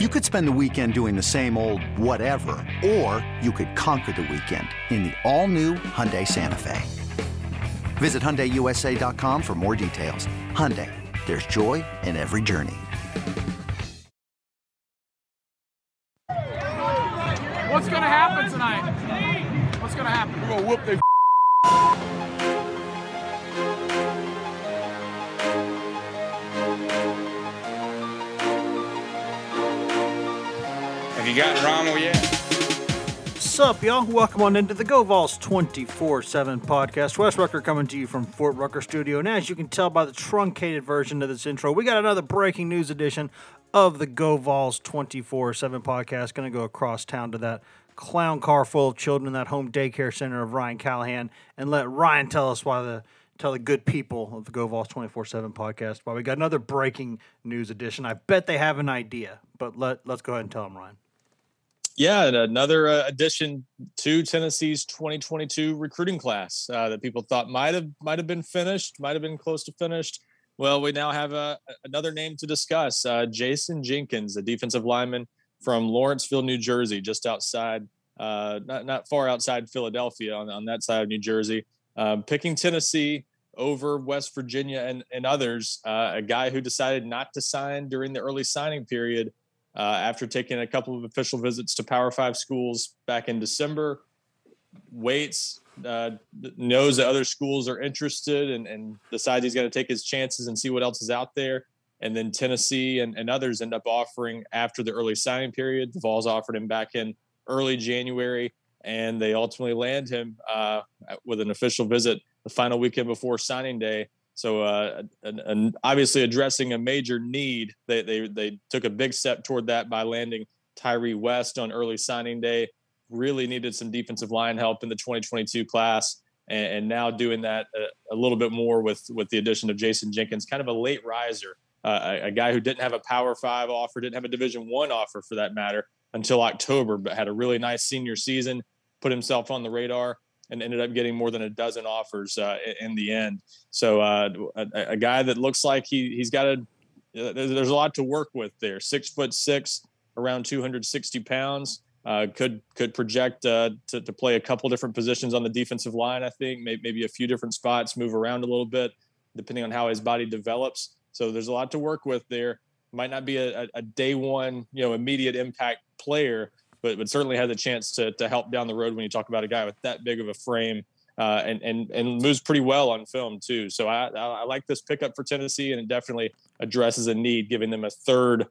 You could spend the weekend doing the same old whatever, or you could conquer the weekend in the all-new Hyundai Santa Fe. Visit HyundaiUSA.com for more details. Hyundai, there's joy in every journey. What's gonna happen tonight? What's gonna happen? We're gonna whoop their you got Rommel yet? Sup, y'all? Welcome on into the Go Vols 24 7 podcast. Wes Rucker coming to you from Fort Rucker Studio. And as you can tell by the truncated version of this intro, we got another breaking news edition of the Go Vols 24 7 podcast. Going to go across town to that clown car full of children, in that home daycare center of Ryan Callahan, and let Ryan tell us why the. Tell the good people of the Go Vols 24 7 podcast why we got another breaking news edition. I bet they have an idea, but let, let's go ahead and tell them, Ryan. Yeah, and another uh, addition to Tennessee's 2022 recruiting class uh, that people thought might have might have been finished, might have been close to finished. Well, we now have a, another name to discuss: uh, Jason Jenkins, a defensive lineman from Lawrenceville, New Jersey, just outside, uh, not not far outside Philadelphia, on, on that side of New Jersey. Um, picking Tennessee over West Virginia and, and others, uh, a guy who decided not to sign during the early signing period uh, after taking a couple of official visits to Power Five schools back in December. Waits uh, knows that other schools are interested and, and decides he's going to take his chances and see what else is out there. And then Tennessee and, and others end up offering after the early signing period. The Vols offered him back in early January, and they ultimately land him uh, with an official visit the final weekend before signing day. So, uh, and, and obviously addressing a major need, they, they they took a big step toward that by landing Tyree West on early signing day. Really needed some defensive line help in the 2022 class, and, and now doing that a, a, little bit more with with the addition of Jason Jenkins, kind of a late riser, uh, a, a, guy who didn't have a Power Five offer, didn't have a Division One offer for that matter until October, but had a really nice senior season, put himself on the radar and ended up getting more than a dozen offers uh, in the end. So uh, a, a, guy that looks like he he's got a there's a lot to work with there. Six foot six, around 260 pounds. Uh, could could project uh, to, to play a couple different positions on the defensive line. I think maybe, maybe a few different spots, move around a little bit, depending on how his body develops. So there's a lot to work with there. Might not be a, a day one, you know, immediate impact player, but but certainly has a chance to to help down the road when you talk about a guy with that big of a frame uh, and and and moves pretty well on film too. So I, I, I like this pickup for Tennessee, and it definitely addresses a need, giving them a third,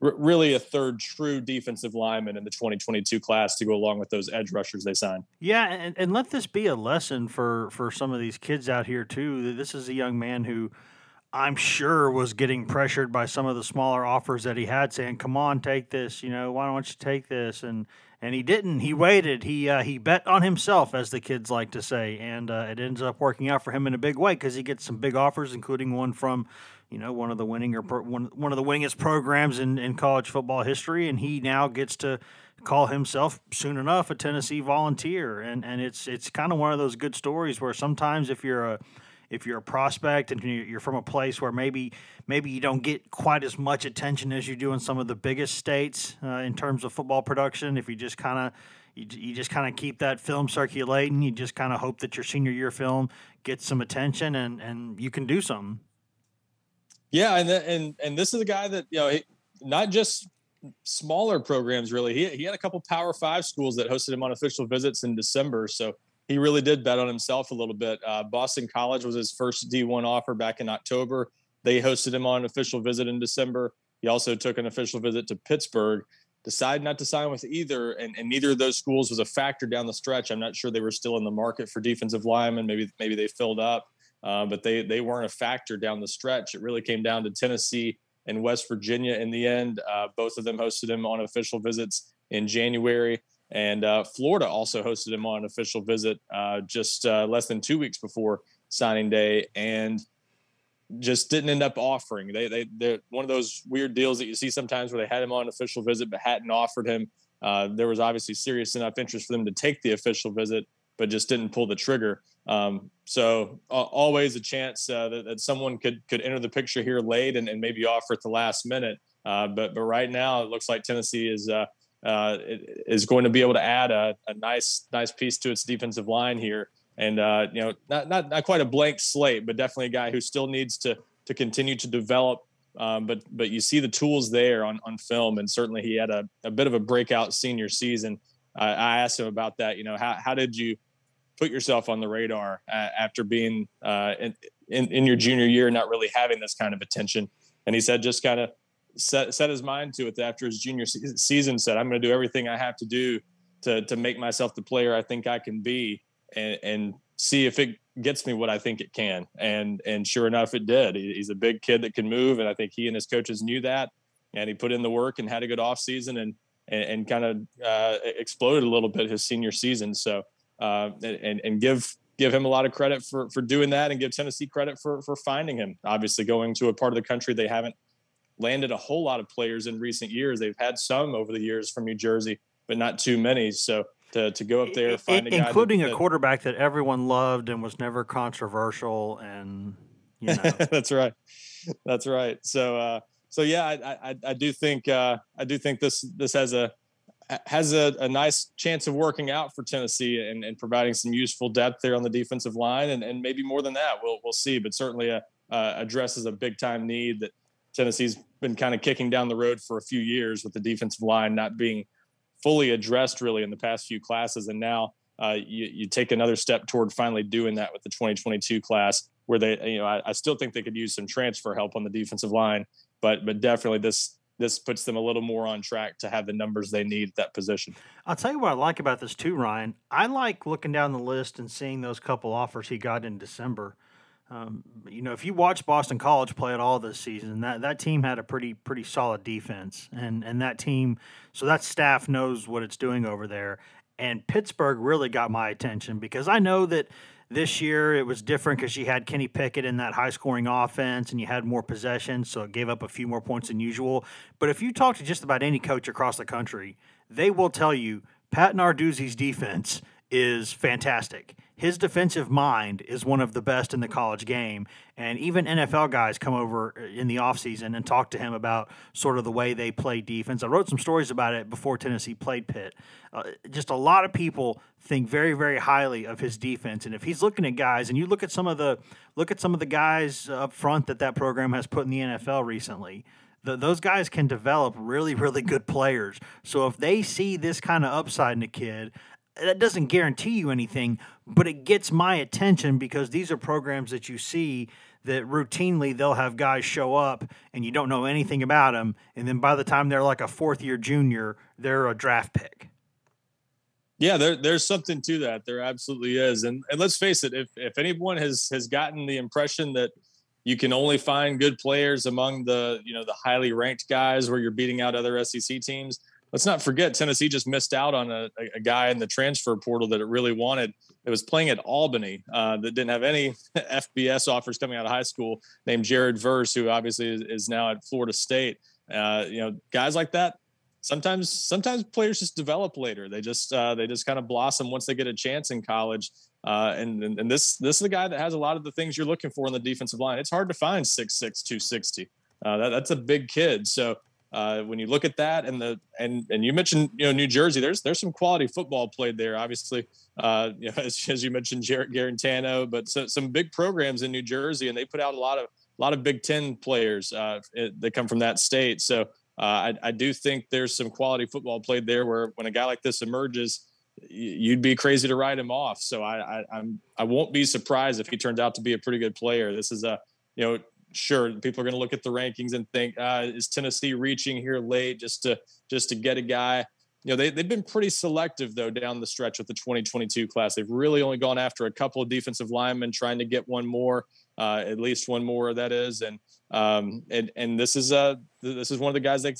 r- really a third true defensive lineman in the 2022 class to go along with those edge rushers they signed. Yeah, and, and let this be a lesson for for some of these kids out here too. This is a young man who I'm sure was getting pressured by some of the smaller offers that he had, saying, "Come on, take this. You know, why don't you take this?" And and he didn't. He waited. He uh, he bet on himself, as the kids like to say, and uh, it ends up working out for him in a big way because he gets some big offers, including one from, you know, one of the winning or pro- one one of the winningest programs in in college football history, and he now gets to call himself soon enough a Tennessee Volunteer, and and it's it's kind of one of those good stories where sometimes if you're a if you're a prospect and you're from a place where maybe maybe you don't get quite as much attention as you do in some of the biggest states uh, in terms of football production, if you just kind of you, you just kind of keep that film circulating, you just kind of hope that your senior year film gets some attention and and you can do something. Yeah, and and and this is a guy that you know he, not just smaller programs really. He he had a couple Power Five schools that hosted him on official visits in December, so he really did bet on himself a little bit. Uh, Boston College was his first D1 offer back in October. They hosted him on an official visit in December. He also took an official visit to Pittsburgh. Decided not to sign with either, and, and neither of those schools was a factor down the stretch. I'm not sure they were still in the market for defensive linemen. Maybe maybe they filled up, uh, but they they weren't a factor down the stretch. It really came down to Tennessee and West Virginia in the end. Uh, both of them hosted him on official visits in January. And uh, Florida also hosted him on an official visit uh, just uh, less than two weeks before signing day, and just didn't end up offering. They they they're one of those weird deals that you see sometimes where they had him on an official visit but hadn't offered him. Uh, there was obviously serious enough interest for them to take the official visit, but just didn't pull the trigger. Um, so always a chance uh, that, that, someone could could enter the picture here late and, and maybe offer at the last minute. Uh, but but right now, it looks like Tennessee is uh, is going to be able to add a, a nice nice piece to its defensive line here, and uh, you know not, not not quite a blank slate, but definitely a guy who still needs to to continue to develop. Um, but but you see the tools there on on film, and certainly he had a, a bit of a breakout senior season. I asked him about that. You know, how how did you put yourself on the radar uh, after being uh, in, in, in your junior year, not really having this kind of attention? And he said just kind of set set his mind to it after his junior se- season. Said I'm going to do everything I have to do to to make myself the player I think I can be, and, and see if it gets me what I think it can. And and sure enough, it did. He, he's a big kid that can move, and I think he and his coaches knew that. And he put in the work and had a good off season and and, and kind of uh, exploded a little bit his senior season. So uh, and and give give him a lot of credit for for doing that, and give Tennessee credit for for finding him. Obviously, going to a part of the country they haven't landed a whole lot of players in recent years. They've had some over the years from New Jersey, but not too many. So to, to go up there, find a guy. including that, a quarterback that everyone loved and was never controversial, and you know. that's right, that's right. So uh, so yeah, I, I, I do think uh, I do think this this has a has a, a, nice chance of working out for Tennessee and, and, providing some useful depth there on the defensive line, and, and maybe more than that, we'll we'll see. But certainly, a, uh, uh, addresses a big time need that Tennessee's been kind of kicking down the road for a few years with the defensive line not being fully addressed really in the past few classes, and now uh, you, you take another step toward finally doing that with the 2022 class, where they you know I, I still think they could use some transfer help on the defensive line, but but definitely this this puts them a little more on track to have the numbers they need at that position. I'll tell you what I like about this too, Ryan. I like looking down the list and seeing those couple offers he got in December. Um, you know, if you watch Boston College play at all this season, that, that team had a pretty pretty solid defense, and and that team, so that staff knows what it's doing over there. And Pittsburgh really got my attention because I know that this year it was different because you had Kenny Pickett in that high scoring offense and you had more possession, so it gave up a few more points than usual. But if you talk to just about any coach across the country, they will tell you Pat Narduzzi's defense is fantastic. His defensive mind is one of the best in the college game. And even NFL guys come over in the offseason and talk to him about sort of the way they play defense. I wrote some stories about it before Tennessee played Pitt. Uh, just a lot of people think very, very highly of his defense. And if he's looking at guys, and you look at some of the look at some of the guys up front that that program has put in the NFL recently, the, those guys can develop really, really good players. So if they see this kind of upside in a kid, that doesn't guarantee you anything, but it gets my attention because these are programs that you see that routinely they'll have guys show up and you don't know anything about them, and then by the time they're like a fourth year junior, they're a draft pick. Yeah, there, there's something to that. There absolutely is, and and let's face it, if if anyone has has gotten the impression that you can only find good players among the you know the highly ranked guys where you're beating out other SEC teams let's not forget Tennessee just missed out on a, a, guy in the transfer portal that it really wanted. It was playing at Albany uh, that didn't have any FBS offers coming out of high school. Named Jared Verse, who obviously is, is now at Florida State. Uh, you know, guys like that. Sometimes, sometimes players just develop later. They just uh, they just kind of blossom once they get a chance in college. Uh, and, and, this this is a guy that has a lot of the things you're looking for in the defensive line. It's hard to find six six two sixty. Uh, that, that's a big kid. So uh, when you look at that and the and and you mentioned you know New Jersey, there's there's some quality football played there. Obviously, uh, you know as, as you mentioned Jarrett Guarantano, but so, some big programs in New Jersey, and they put out a lot of a lot of Big Ten players uh, that come from that state. So uh, I, I do think there's some quality football played there. Where when a guy like this emerges, you'd be crazy to write him off. So I, I I'm I won't be surprised if he turns out to be a pretty good player. This is a you know sure people are going to look at the rankings and think uh, is tennessee reaching here late just to just to get a guy? You know they, they've been pretty selective though down the stretch with the 2022 class. They've really only gone after a couple of defensive linemen trying to get one more uh, at least one more that is and um, and and this is uh this is one of the guys that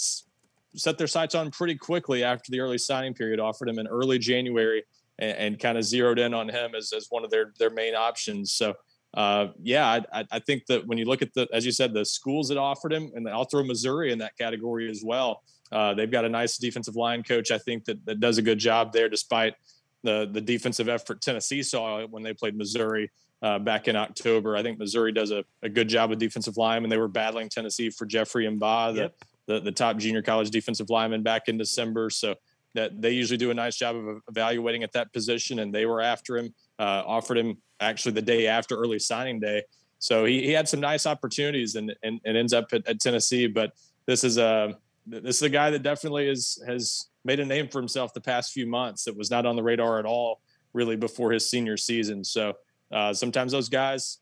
set their sights on pretty quickly after the early signing period offered him in early january and, and kind of zeroed in on him as, as one of their their main options. So uh, yeah, I, I, think that when you look at the, as you said, the schools that offered him, and I'll throw Missouri in that category as well. Uh, they've got a nice defensive line coach, I think that, that does a good job there, despite the the defensive effort Tennessee saw when they played Missouri uh, back in October. I think Missouri does a, a good job of defensive line, and they were battling Tennessee for Jeffrey M'ba, the, yep. the, the top junior college defensive lineman back in December. So that they usually do a nice job of evaluating at that position, and they were after him, uh, offered him actually the day after early signing day. So he, he had some nice opportunities and, and, and ends up at, at Tennessee. But this is a this is a guy that definitely is has made a name for himself the past few months. That was not on the radar at all really before his senior season. So uh, sometimes those guys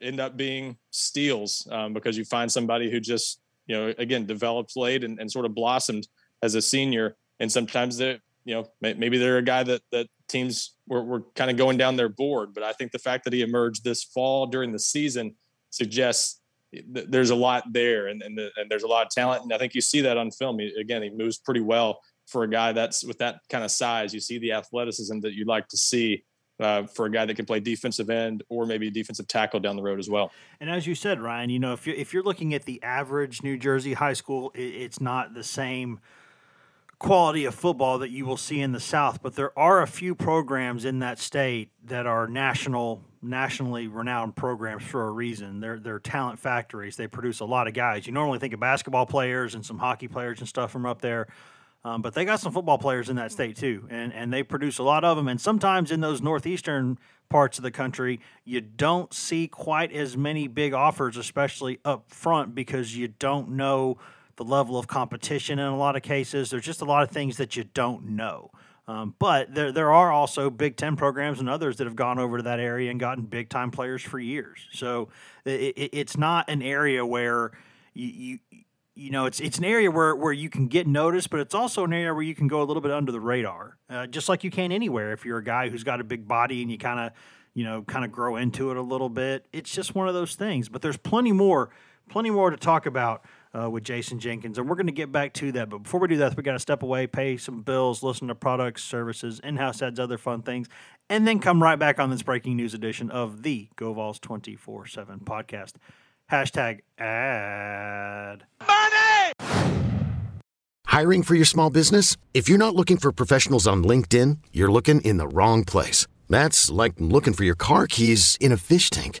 end up being steals um, because you find somebody who just you know again developed late and, and sort of blossomed as a senior and sometimes they you know maybe they're a guy that that teams were, were kind of going down their board but i think the fact that he emerged this fall during the season suggests there's a lot there and and, the, and, there's a lot of talent and i think you see that on film he, again he moves pretty well for a guy that's with that kind of size you see the athleticism that you'd like to see uh, for a guy that can play defensive end or maybe defensive tackle down the road as well. And as you said, Ryan, you know if you're if you're looking at the average New Jersey high school, it, it's not the same quality of football that you will see in the South, but there are a few programs in that state that are national nationally renowned programs for a reason. They're they're talent factories. They produce a lot of guys. You normally think of basketball players and some hockey players and stuff from up there. Um, but they got some football players in that state too, and, and they produce a lot of them. And sometimes in those northeastern parts of the country, you don't see quite as many big offers, especially up front, because you don't know the level of competition in a lot of cases. There's just a lot of things that you don't know. Um, but there, there are also Big Ten programs and others that have gone over to that area and gotten big time players for years. So it, it, it's not an area where you, you you know, it's it's an area where, where you can get noticed, but it's also an area where you can go a little bit under the radar, uh, just like you can anywhere. If you're a guy who's got a big body and you kind of, you know, kind of grow into it a little bit, it's just one of those things. But there's plenty more, plenty more to talk about uh, with Jason Jenkins, and we're going to get back to that. But before we do that, we got to step away, pay some bills, listen to products, services, in-house ads, other fun things, and then come right back on this breaking news edition of the GoVols 24/7 podcast. Hashtag ad. Money! Hiring for your small business? If you're not looking for professionals on LinkedIn, you're looking in the wrong place. That's like looking for your car keys in a fish tank.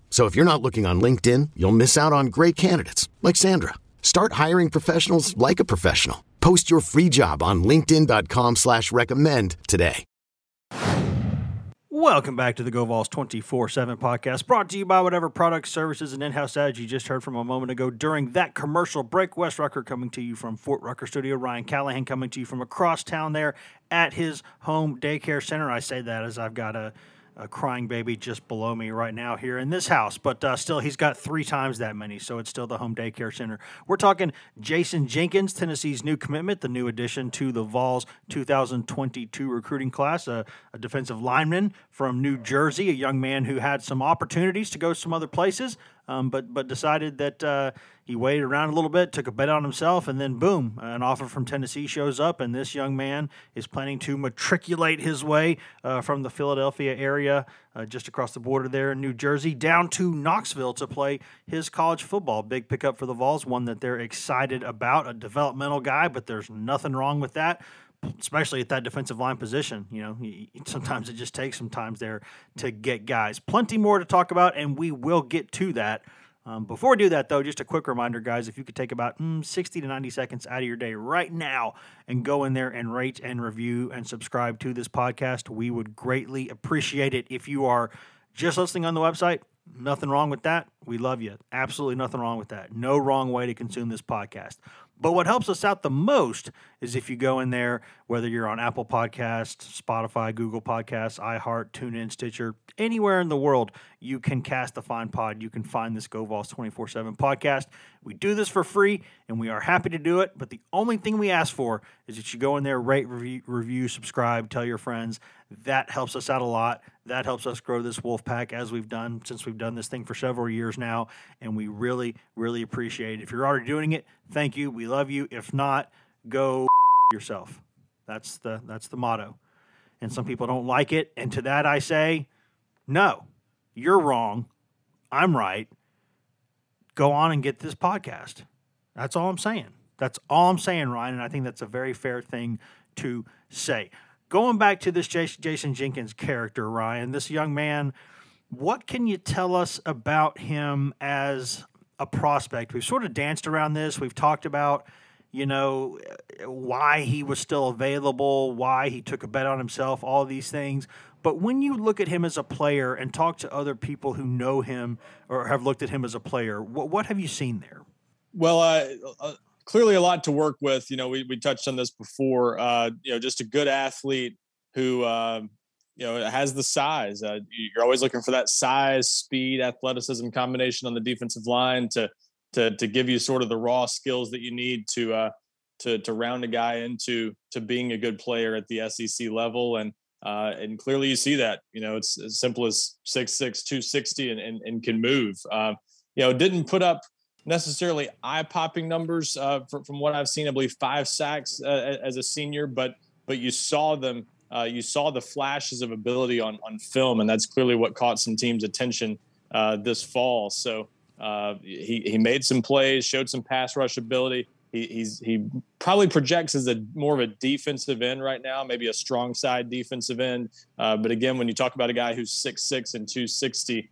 So if you're not looking on LinkedIn, you'll miss out on great candidates like Sandra. Start hiring professionals like a professional. Post your free job on LinkedIn.com slash recommend today. Welcome back to the GoVols 24-7 podcast, brought to you by whatever products, services, and in-house ads you just heard from a moment ago during that commercial break. Wes Rucker coming to you from Fort Rucker Studio. Ryan Callahan coming to you from across town there at his home daycare center. I say that as I've got a a crying baby just below me right now here in this house, but uh, still, he's got three times that many, so it's still the home daycare center. We're talking Jason Jenkins, Tennessee's new commitment, the new addition to the Vols 2022 recruiting class, a, a defensive lineman from New Jersey, a young man who had some opportunities to go some other places, um, but but decided that uh, he waited around a little bit, took a bet on himself, and then boom, an offer from Tennessee shows up, and this young man is planning to matriculate his way uh, from the Philadelphia area, uh, just across the border there in New Jersey, down to Knoxville to play his college football. Big pickup for the Vols, one that they're excited about. A developmental guy, but there's nothing wrong with that especially at that defensive line position. You know, sometimes it just takes some times there to get guys. Plenty more to talk about, and we will get to that. Um, before we do that, though, just a quick reminder, guys, if you could take about mm, 60 to 90 seconds out of your day right now and go in there and rate and review and subscribe to this podcast, we would greatly appreciate it. If you are just listening on the website, nothing wrong with that. We love you. Absolutely nothing wrong with that. No wrong way to consume this podcast. But what helps us out the most is if you go in there, whether you're on Apple Podcasts, Spotify, Google Podcasts, iHeart, TuneIn, Stitcher, anywhere in the world, you can cast the Fine Pod. You can find this GoVols 24 7 podcast. We do this for free and we are happy to do it. But the only thing we ask for is that you go in there, rate, review, review subscribe, tell your friends. That helps us out a lot. That helps us grow this wolf pack as we've done since we've done this thing for several years now. And we really, really appreciate it. If you're already doing it, thank you. We love you. If not, go yourself. That's the that's the motto. And some people don't like it. And to that I say, no, you're wrong. I'm right. Go on and get this podcast. That's all I'm saying. That's all I'm saying, Ryan. And I think that's a very fair thing to say going back to this Jason Jenkins character, Ryan, this young man, what can you tell us about him as a prospect? We've sort of danced around this. We've talked about, you know, why he was still available, why he took a bet on himself, all these things. But when you look at him as a player and talk to other people who know him or have looked at him as a player, what, what have you seen there? Well, uh, clearly a lot to work with. You know, we, we touched on this before. Uh, you know, just a good athlete who uh, you know has the size. Uh, you're always looking for that size, speed, athleticism combination on the defensive line to to to give you sort of the raw skills that you need to uh, to to round a guy into to being a good player at the SEC level. And uh, and clearly you see that. You know, it's as simple as six six two sixty and and, and can move. Uh, you know, didn't put up necessarily eye-popping numbers uh, for, from what I've seen. I believe five sacks uh, as a senior, but but you saw them. Uh, you saw the flashes of ability on on film, and that's clearly what caught some teams' attention uh, this fall. So uh, he he made some plays, showed some pass rush ability. He, he's he probably projects as a more of a defensive end right now, maybe a strong side defensive end. Uh, but again, when you talk about a guy who's six six and two sixty,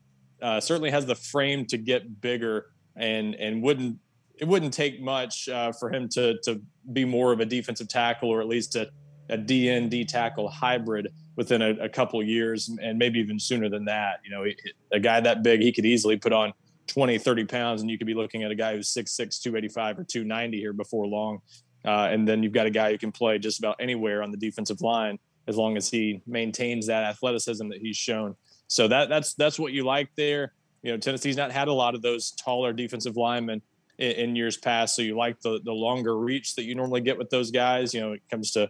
certainly has the frame to get bigger and and wouldn't it wouldn't take much uh, for him to to be more of a defensive tackle or at least a, a DN D tackle hybrid within a, a couple years and maybe even sooner than that. You know, a guy that big, he could easily put on 20, 30 pounds, and you could be looking at a guy who's 6'6, 285 or 290 here before long. Uh, and then you've got a guy who can play just about anywhere on the defensive line as long as he maintains that athleticism that he's shown. So that that's that's what you like there. You know, Tennessee's not had a lot of those taller defensive linemen in, in years past. So you like the the longer reach that you normally get with those guys. You know, it comes to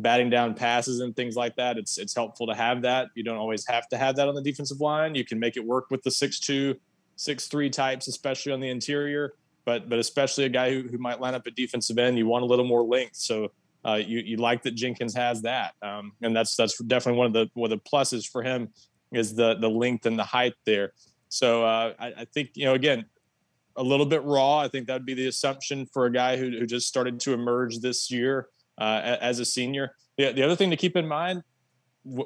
batting down passes and things like that. It's it's helpful to have that. You don't always have to have that on the defensive line. You can make it work with the six two, six three types, especially on the interior. But but especially a guy who, who might line up at defensive end, you want a little more length. So uh, you you like that Jenkins has that, um, and that's that's definitely one of the one of the pluses for him is the the length and the height there. So uh, I, I, think you know again a little bit raw. I think that would be the assumption for a guy who, who just started to emerge this year uh, as a senior. The, the other thing to keep in mind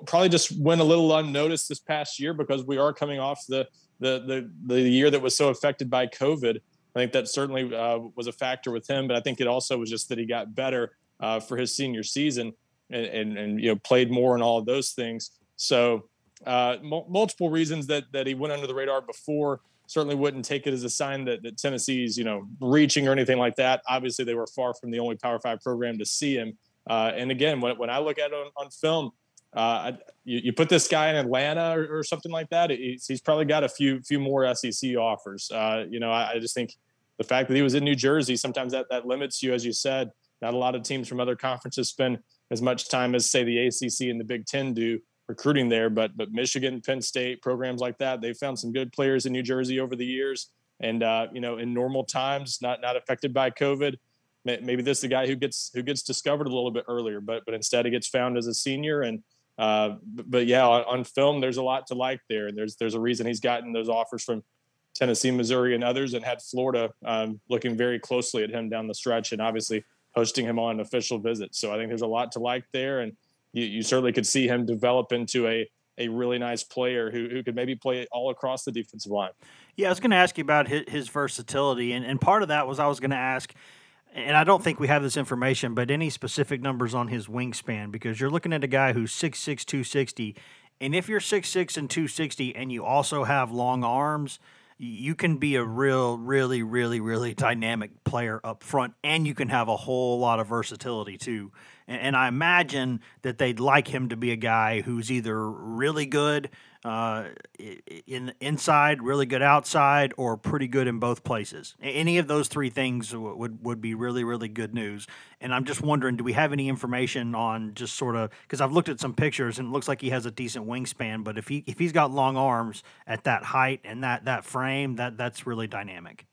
probably just went a little unnoticed this past year because we are coming off the the the, the year that was so affected by COVID. I think that certainly uh, was a factor with him, but I think it also was just that he got better uh, for his senior season and, and, and you know played more and all of those things. So uh, m- multiple reasons that that he went under the radar before. Certainly wouldn't take it as a sign that, that Tennessee's you know reaching or anything like that. Obviously, they were far from the only Power Five program to see him. Uh, and again, when, when I look at it on, on film, uh, you, you, put this guy in Atlanta or, or something like that, he's, he's, probably got a few few more SEC offers. Uh, you know, I, I, just think the fact that he was in New Jersey sometimes that that limits you, as you said. Not a lot of teams from other conferences spend as much time as say the ACC and the Big Ten do recruiting there. But but Michigan, Penn State, programs like that, they've found some good players in New Jersey over the years. And uh, you know, in normal times, not not affected by COVID, maybe this is the guy who gets who gets discovered a little bit earlier. But but instead, he gets found as a senior. And uh, but, but yeah, on, on film, there's a lot to like there. And there's there's a reason he's gotten those offers from Tennessee, Missouri, and others, and had Florida um, looking very closely at him down the stretch, and obviously hosting him on an official visit. So I think there's a lot to like there. And you, you certainly could see him develop into a a really nice player who, who could maybe play all across the defensive line. Yeah, I was going to ask you about his, his versatility, and, and part of that was I was going to ask, and I don't think we have this information, but any specific numbers on his wingspan because you're looking at a guy who's 6'6", 260, and if you're 6'6", and 260 and you also have long arms, you can be a real, really, really, really dynamic player up front, and you can have a whole lot of versatility too. And, and I imagine that they'd like him to be a guy who's either really good uh, in inside, really good outside, or pretty good in both places. Any of those three things would would be really really good news. And I'm just wondering, do we have any information on just sort of because I've looked at some pictures and it looks like he has a decent wingspan, but if he if he's got long arms at that height and that that frame, that that's really dynamic.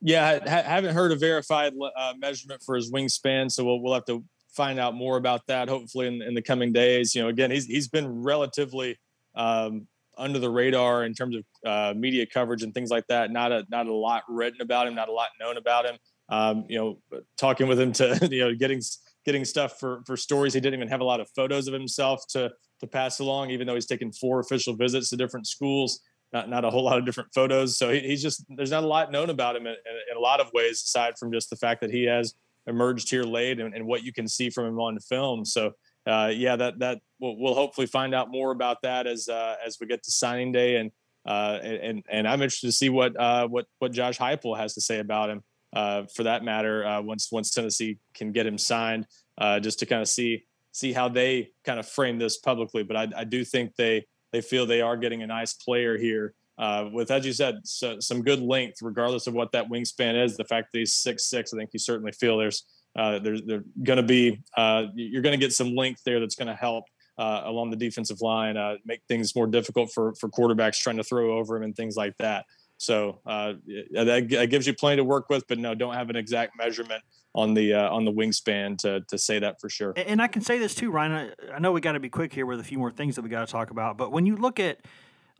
Yeah, I haven't heard a verified uh, measurement for his wingspan, so we'll we'll have to find out more about that hopefully in, in the coming days. You know, again, he's he's been relatively um, under the radar in terms of uh, media coverage and things like that. Not a not a lot written about him, not a lot known about him. Um, you know, talking with him to you know getting getting stuff for for stories. He didn't even have a lot of photos of himself to to pass along, even though he's taken four official visits to different schools. Not not a whole lot of different photos. So he, he's just there's not a lot known about him in, in, a lot of ways, aside from just the fact that he has emerged here late and, and what you can see from him on film. So uh, yeah, that that we'll, we'll, hopefully find out more about that as uh, as we get to signing day, and uh, and and I'm interested to see what uh, what what Josh Heupel has to say about him. Uh, for that matter, uh, once once Tennessee can get him signed, just to kind of see see how they kind of frame this publicly. But I, I do think they they feel they are getting a nice player here. with, as you said, so, some good length, regardless of what that wingspan is. The fact that he's six six, I think you certainly feel there's uh, there's they're going to be uh, you're going to get some length there that's going to help uh, along the defensive line, uh, make things more difficult for for quarterbacks trying to throw over him and things like that. So uh, that, that, gives you plenty to work with, but no, don't have an exact measurement on the on the wingspan to to say that for sure. And I can say this too, Ryan. I know we got to be quick here with a few more things that we got to talk about, but when you look at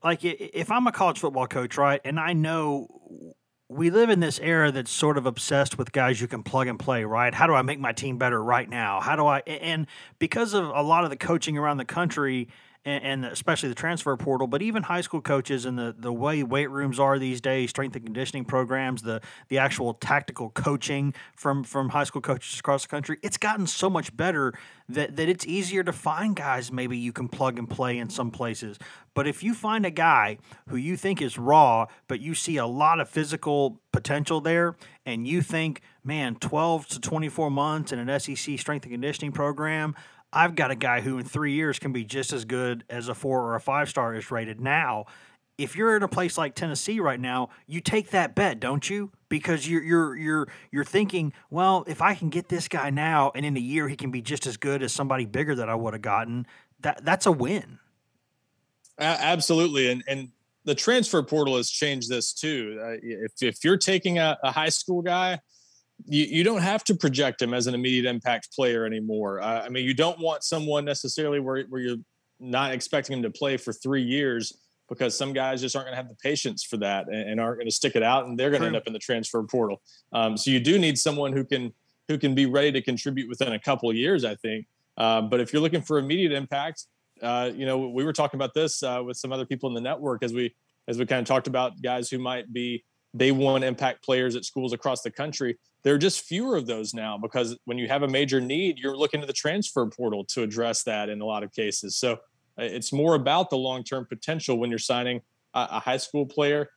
like if I'm a college football coach, right, and I know we live in this era that's sort of obsessed with guys you can plug and play, right? How do I make my team better right now? How do I and because of a lot of the coaching around the country and, especially the transfer portal, but even high school coaches and the, the way weight rooms are these days, strength and conditioning programs, the the actual tactical coaching from from high school coaches across the country, it's gotten so much better that, that it's easier to find guys maybe you can plug and play in some places. But if you find a guy who you think is raw, but you see a lot of physical potential there, and you think, man, 12 to 24 months in an SEC strength and conditioning program, I've got a guy who in three years can be just as good as a four or a five star is rated now. If you're in a place like Tennessee right now, you take that bet, don't you? Because you're you're you're you're thinking, well, if I can get this guy now, and in a year he can be just as good as somebody bigger that I would have gotten, that that's a win. Absolutely, and and the transfer portal has changed this too. Uh, if if you're taking a, a high school guy you, you don't have to project him as an immediate impact player anymore. Uh, I mean, you don't want someone necessarily where, where you're not expecting him to play for three years because some guys just aren't going to have the patience for that and, and aren't going to stick it out, and they're going to end up in the transfer portal. Um, so you do need someone who can who can be ready to contribute within a couple of years, I think. Uh, but if you're looking for immediate impact, uh, you know, we were talking about this uh, with some other people in the network as we as we kind of talked about guys who might be day one impact players at schools across the country there are just fewer of those now because when you have a major need, you're looking to the transfer portal to address that in a lot of cases. So uh, it's more about the long term potential when you're signing a, a high school player.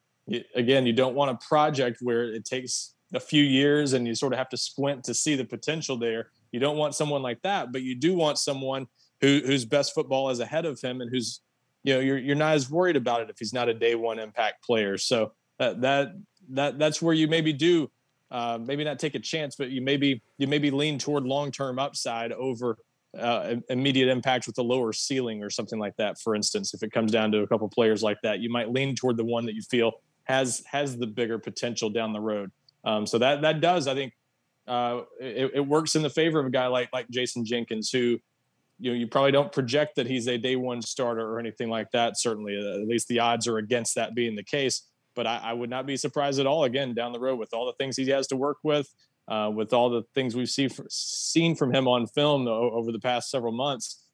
Again, you don't want a project where it takes a few years and you sort of have to squint to see the potential there. You don't want someone like that, but you do want someone who, whose best football is ahead of him and who's, you know, you're, you're not as worried about it if he's not a day one impact player. So that, that, that that's where you maybe do uh, maybe not take a chance, but you maybe you maybe lean toward long term upside over uh, immediate impact with a lower ceiling or something like that. For instance, if it comes down to a couple players like that, you might lean toward the one that you feel has has the bigger potential down the road. Um, so that that does, I think, uh, it, it, works in the favor of a guy like like Jason Jenkins, who you know you probably don't project that he's a day one starter or anything like that. Certainly, uh, at least the odds are against that being the case but I, I, would not be surprised at all again down the road with all the things he has to work with, uh, with all the things we've see, seen from him on film over the past several months.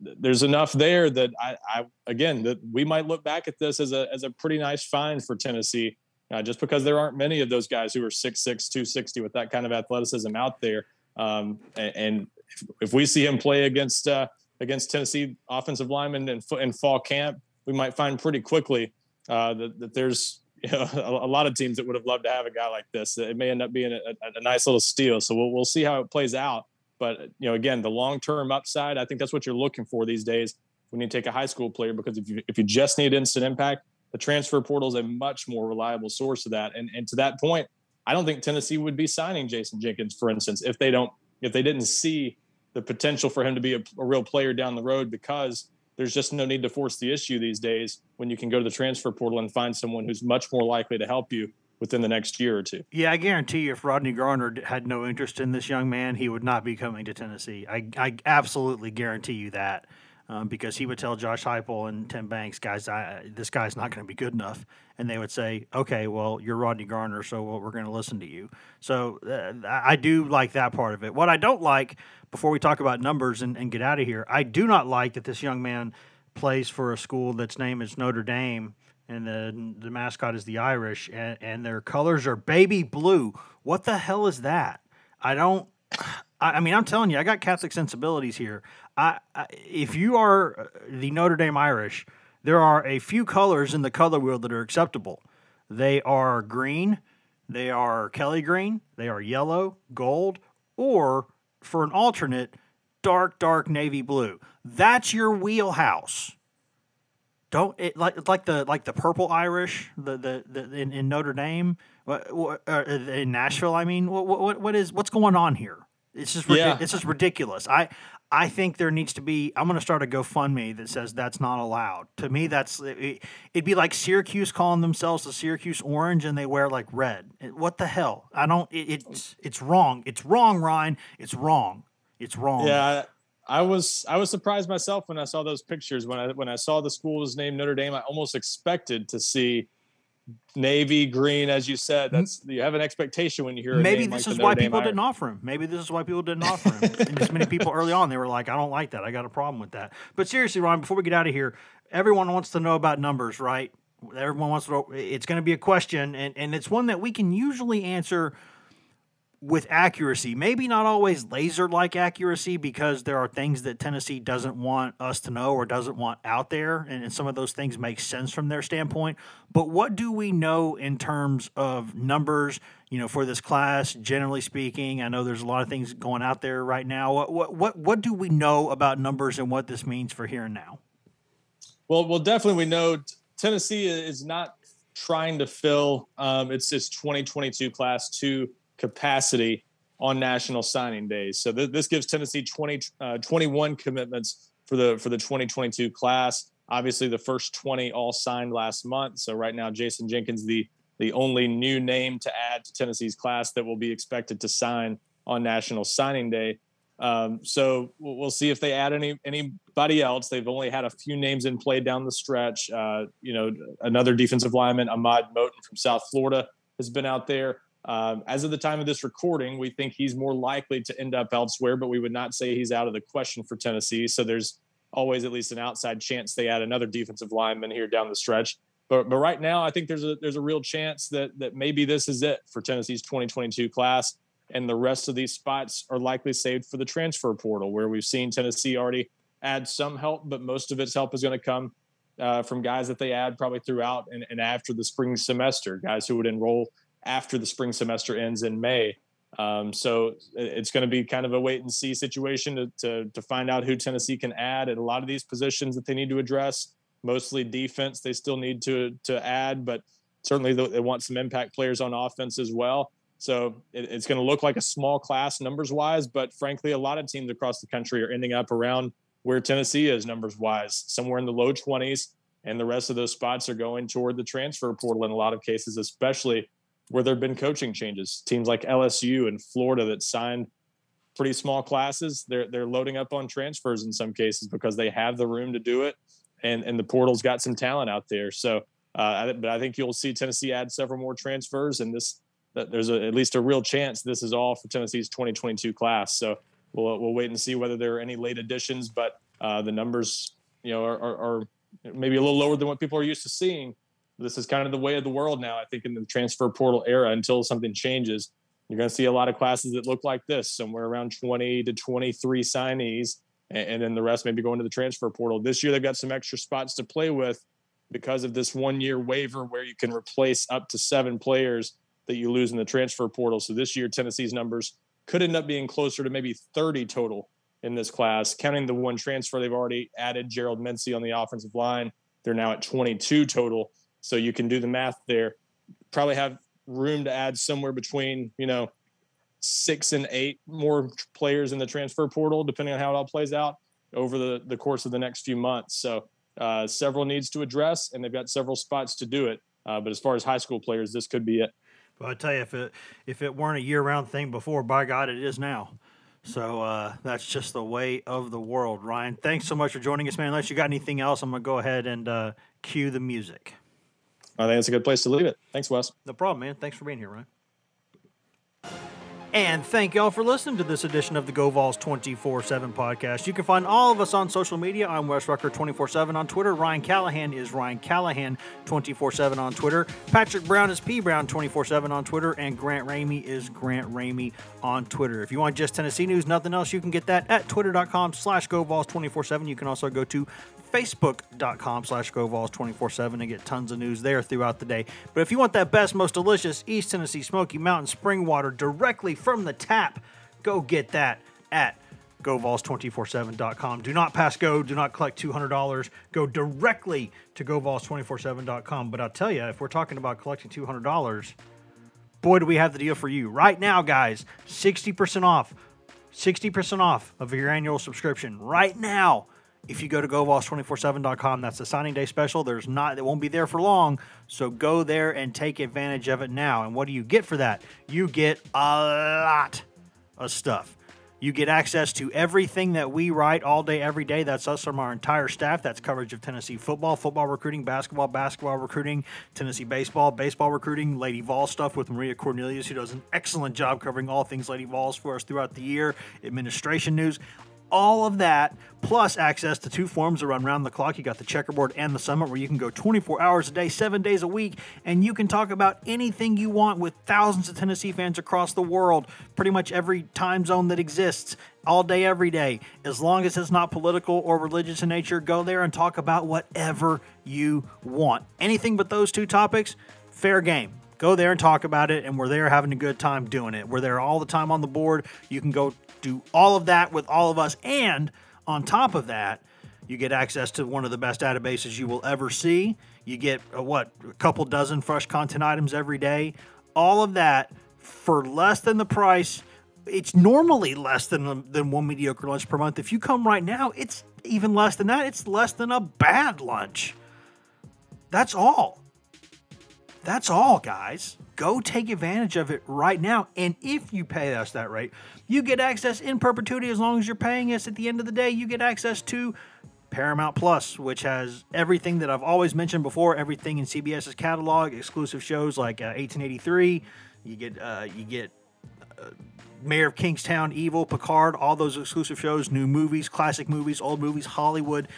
There's enough there that I, I, again that we might look back at this as a as a pretty nice find for Tennessee, uh, just because there aren't many of those guys who are 6'6", 260 with that kind of athleticism out there. Um, and, and if, if, we see him play against uh, against Tennessee offensive linemen in, in fall camp, we might find pretty quickly uh, that, that, there's you know a, a, lot of teams that would have loved to have a guy like this. It may end up being a, a, a nice little steal. So we'll we'll see how it plays out. But you know, again, the long term upside, I think that's what you're looking for these days when you take a high school player because if you if you just need instant impact, the transfer portal is a much more reliable source of that. And and to that point, I don't think Tennessee would be signing Jason Jenkins, for instance, if they don't if they didn't see the potential for him to be a, a real player down the road because there's just no need to force the issue these days when you can go to the transfer portal and find someone who's much more likely to help you within the next year or two. Yeah, I guarantee you, if Rodney Garner had no interest in this young man, he would not be coming to Tennessee. I, I absolutely guarantee you that um, because he would tell Josh Heupel and Tim Banks, guys, I, this guy's not going to be good enough, and they would say, okay, well, you're Rodney Garner, so well, we're going to listen to you. So uh, I do like that part of it. What I don't like, before we talk about numbers and, and get out of here, I do not like that this young man plays for a school that's name is Notre Dame and the the mascot is the Irish, and, and their colors are baby blue. What the hell is that? I don't. I, I mean, I'm telling you, I got Catholic sensibilities here. I, if you are uh, the Notre Dame Irish, there are a few colors in the color wheel that are acceptable. They are green, they are Kelly green, they are yellow, gold, or for an alternate, dark, dark navy blue. That's your wheelhouse. Don't it like like the like the purple Irish the the, the in, in Notre Dame uh, in Nashville I mean what, what what is what's going on here it's just yeah. it's just ridiculous. I I think there needs to be I'm going to start a GoFundMe that says that's not allowed. To me that's it, would be like Syracuse calling themselves the Syracuse Orange and they wear like red. What the hell? I don't it, it's it's wrong. It's wrong Ryan. It's wrong. It's wrong. Yeah I was I was surprised myself when I saw those pictures. When I when I saw the school was named Notre Dame, I almost expected to see navy green, as you said. That's you have an expectation when you hear. Maybe this like is why people didn't offer him. Maybe this is why people didn't offer him. and just many people early on, they were like, "I don't like that. I got a problem with that." But seriously, Ron, before we get out of here, everyone wants to know about numbers, right? Everyone wants to. Know, it's going to be a question, and and it's one that we can usually answer with accuracy, maybe not always laser like accuracy because there are things that Tennessee doesn't want us to know or doesn't want out there. And, some of those things make sense from their standpoint. But what do we know in terms of numbers, you know, for this class, generally speaking? I know there's a lot of things going out there right now. What, what, what, what do we know about numbers and what this means for here and now? Well, well, definitely we know Tennessee is not trying to fill um, it's this 2022 class to capacity on national signing days. So th- this gives Tennessee 20, uh, 21 commitments for the for the 2022 class. Obviously, the first 20 all signed last month. So right now, Jason Jenkins, the the only new name to add to Tennessee's class that will be expected to sign on National Signing Day. Um, so we'll see if they add any anybody else. They've only had a few names in play down the stretch. Uh, you know, another defensive lineman, Ahmad Moten from South Florida, has been out there. Um, as of the time of this recording, we think he's more likely to end up elsewhere, but we would not say he's out of the question for Tennessee. So there's always at least an outside chance they add another defensive lineman here down the stretch. But but right now, I think there's a there's a real chance that that maybe this is it for Tennessee's 2022 class, and the rest of these spots are likely saved for the transfer portal, where we've seen Tennessee already add some help, but most of its help is going to come uh, from guys that they add probably throughout and, and after the spring semester, guys who would enroll after the spring semester ends in May. Um, so it's going to be kind of a wait and see situation to, to, to find out who Tennessee can add at a lot of these positions that they need to address. Mostly defense, they still need to to add, but certainly they want some impact players on offense as well. So it, it's going to look like a small class numbers wise, but frankly, a lot of teams across the country are ending up around where Tennessee is numbers wise, somewhere in the low 20s, and the rest of those spots are going toward the transfer portal in a lot of cases, especially where there have been coaching changes. Teams like LSU and Florida that signed pretty small classes, they're they're loading up on transfers in some cases because they have the room to do it, and and the portal's got some talent out there. So, uh, but I think you'll see Tennessee add several more transfers, and this there's a, at least a real chance this is all for Tennessee's 2022 class. So we'll we'll wait and see whether there are any late additions, but uh, the numbers you know are, are, are maybe a little lower than what people are used to seeing this is kind of the way of the world now. I think in the transfer portal era, until something changes, you're going to see a lot of classes that look like this, somewhere around 20 to 23 signees, and, and then the rest maybe going to the transfer portal. This year, they've got some extra spots to play with. because of this one year waiver where you can replace up to seven players that you lose in the transfer portal. So this year, Tennessee's numbers could end up being closer to maybe 30 total in this class, counting the one transfer they've already added, Gerald Mincey on the offensive line. They're now at 22 total. So you can do the math there. Probably have room to add somewhere between, you know, six and eight more players in the transfer portal, depending on how it all plays out over the, the course of the next few months. So uh, several needs to address, and they've got several spots to do it. Uh, but as far as high school players, this could be it. But I tell you, if it if it weren't a year round thing before, by God, it is now. So uh, that's just the way of the world. Ryan, thanks so much for joining us, man. Unless you got anything else, I'm gonna go ahead and uh, cue the music. I think it's a good place to leave it. Thanks, Wes. No problem, man. Thanks for being here, Ryan. And thank y'all for listening to this edition of the Go Vols 24 7 podcast. You can find all of us on social media. I'm Wes Rucker 24 7 on Twitter. Ryan Callahan is Ryan Callahan 24 7 on Twitter. Patrick Brown is P Brown 24 7 on Twitter. And Grant Ramey is Grant Ramey on Twitter. If you want just Tennessee news, nothing else, you can get that at twitter.com slash Go Vols 24 7. You can also go to facebook.com slash GoVols247 and get tons of news there throughout the day. But if you want that best, most delicious East Tennessee Smoky Mountain spring water directly from the tap, go get that at GoVols247.com. Do not pass go. Do not collect $200. Go directly to GoVols247.com. But I'll tell you, if we're talking about collecting $200, boy, do we have the deal for you. Right now, guys, 60% off. 60% off of your annual subscription right now if you go to govols247.com that's the signing day special. There's not it won't be there for long so go there and take advantage of it now. And what do you get for that? You get a lot of stuff. You get access to everything that we write all day every day. That's us from our entire staff. That's coverage of tennessee football football recruiting basketball basketball recruiting tennessee baseball baseball recruiting lady vol stuff with maria cornelius who does an excellent job covering all things lady vols for us throughout the year. Administration news all of that, plus access to two forums that run around the clock. You got the checkerboard and the summit, where you can go 24 hours a day, seven days a week, and you can talk about anything you want with thousands of Tennessee fans across the world, pretty much every time zone that exists, all day, every day. As long as it's not political or religious in nature, go there and talk about whatever you want. Anything but those two topics, fair game go there and talk about it and we're there having a good time doing it we're there all the time on the board you can go do all of that with all of us. And on top of that, you get access to one of the best databases you will ever see. You get uh, what a couple dozen fresh content items every day. All of that for less than the price. It's normally less than than one mediocre lunch per month. If you come right now, it's even less than that. It's less than a bad lunch. That's all. That's all, guys. Go take advantage of it right now. And if you pay us that rate, you get access in perpetuity as long as you're paying us. At the end of the day, you get access to Paramount Plus, which has everything that I've always mentioned before, everything in CBS's catalog, exclusive shows like uh, 1883. You get uh, you get uh, Mayor of Kingstown, Evil, Picard, all those exclusive shows, new movies, classic movies, old movies, Hollywood,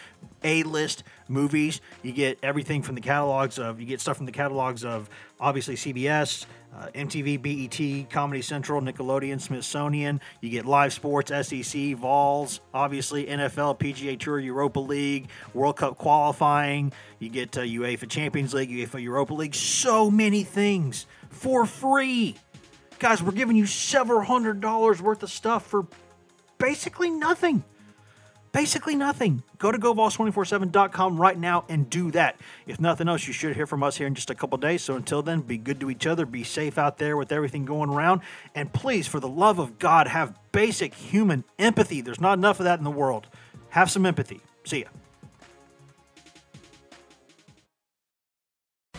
A-list movies. You get everything from the catalogs of you get stuff from the catalogs of obviously CBS, uh, MTV, BET, Comedy Central, Nickelodeon, Smithsonian. You get live sports, SEC, Vols, obviously NFL, PGA Tour, Europa League, World Cup qualifying. You get uh, UEFA Champions League, UEFA Europa League. So many things for free. Guys, we're giving you several hundred dollars worth of stuff for basically nothing. Basically nothing. Go to GoVols247.com right now and do that. If nothing else, you should hear from us here in just a couple days. So until then, be good to each other, be safe out there with everything going around, and please, for the love of God, have basic human empathy. There's not enough of that in the world. Have some empathy. See ya.